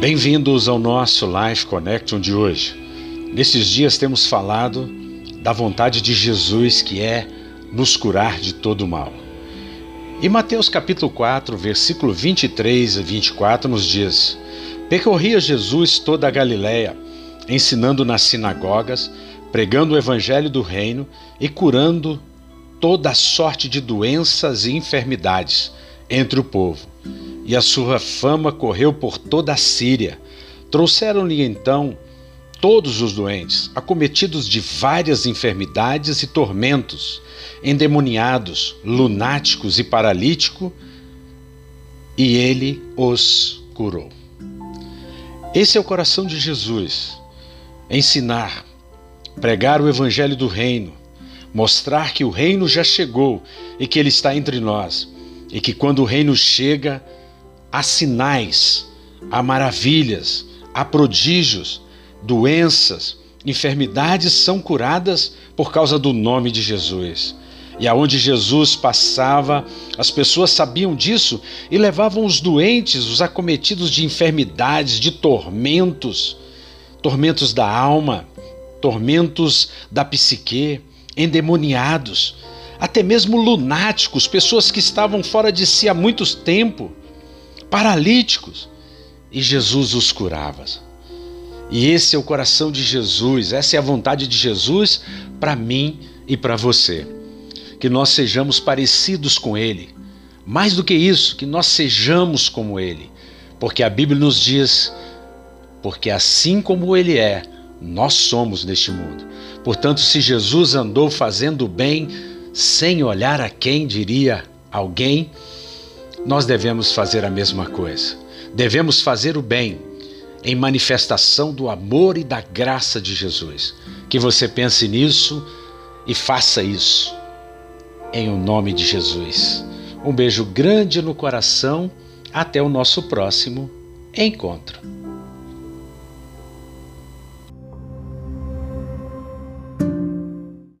Bem-vindos ao nosso Life Connection de hoje. Nesses dias temos falado da vontade de Jesus que é nos curar de todo mal. E Mateus capítulo 4, versículo 23 a 24 nos diz: Percorria Jesus toda a Galiléia, ensinando nas sinagogas, pregando o evangelho do reino e curando toda sorte de doenças e enfermidades entre o povo e a sua fama correu por toda a Síria. Trouxeram-lhe então todos os doentes, acometidos de várias enfermidades e tormentos, endemoniados, lunáticos e paralíticos, e ele os curou. Esse é o coração de Jesus: ensinar, pregar o evangelho do reino, mostrar que o reino já chegou e que ele está entre nós, e que quando o reino chega, há sinais, há maravilhas, há prodígios, doenças, enfermidades são curadas por causa do nome de Jesus. E aonde Jesus passava, as pessoas sabiam disso e levavam os doentes, os acometidos de enfermidades, de tormentos, tormentos da alma, tormentos da psique, endemoniados, até mesmo lunáticos, pessoas que estavam fora de si há muito tempo, paralíticos, e Jesus os curava. E esse é o coração de Jesus, essa é a vontade de Jesus para mim e para você. Que nós sejamos parecidos com Ele. Mais do que isso, que nós sejamos como Ele. Porque a Bíblia nos diz: porque assim como Ele é, nós somos neste mundo. Portanto, se Jesus andou fazendo o bem sem olhar a quem, diria alguém, nós devemos fazer a mesma coisa. Devemos fazer o bem em manifestação do amor e da graça de Jesus. Que você pense nisso e faça isso. Em o nome de Jesus. Um beijo grande no coração. Até o nosso próximo encontro.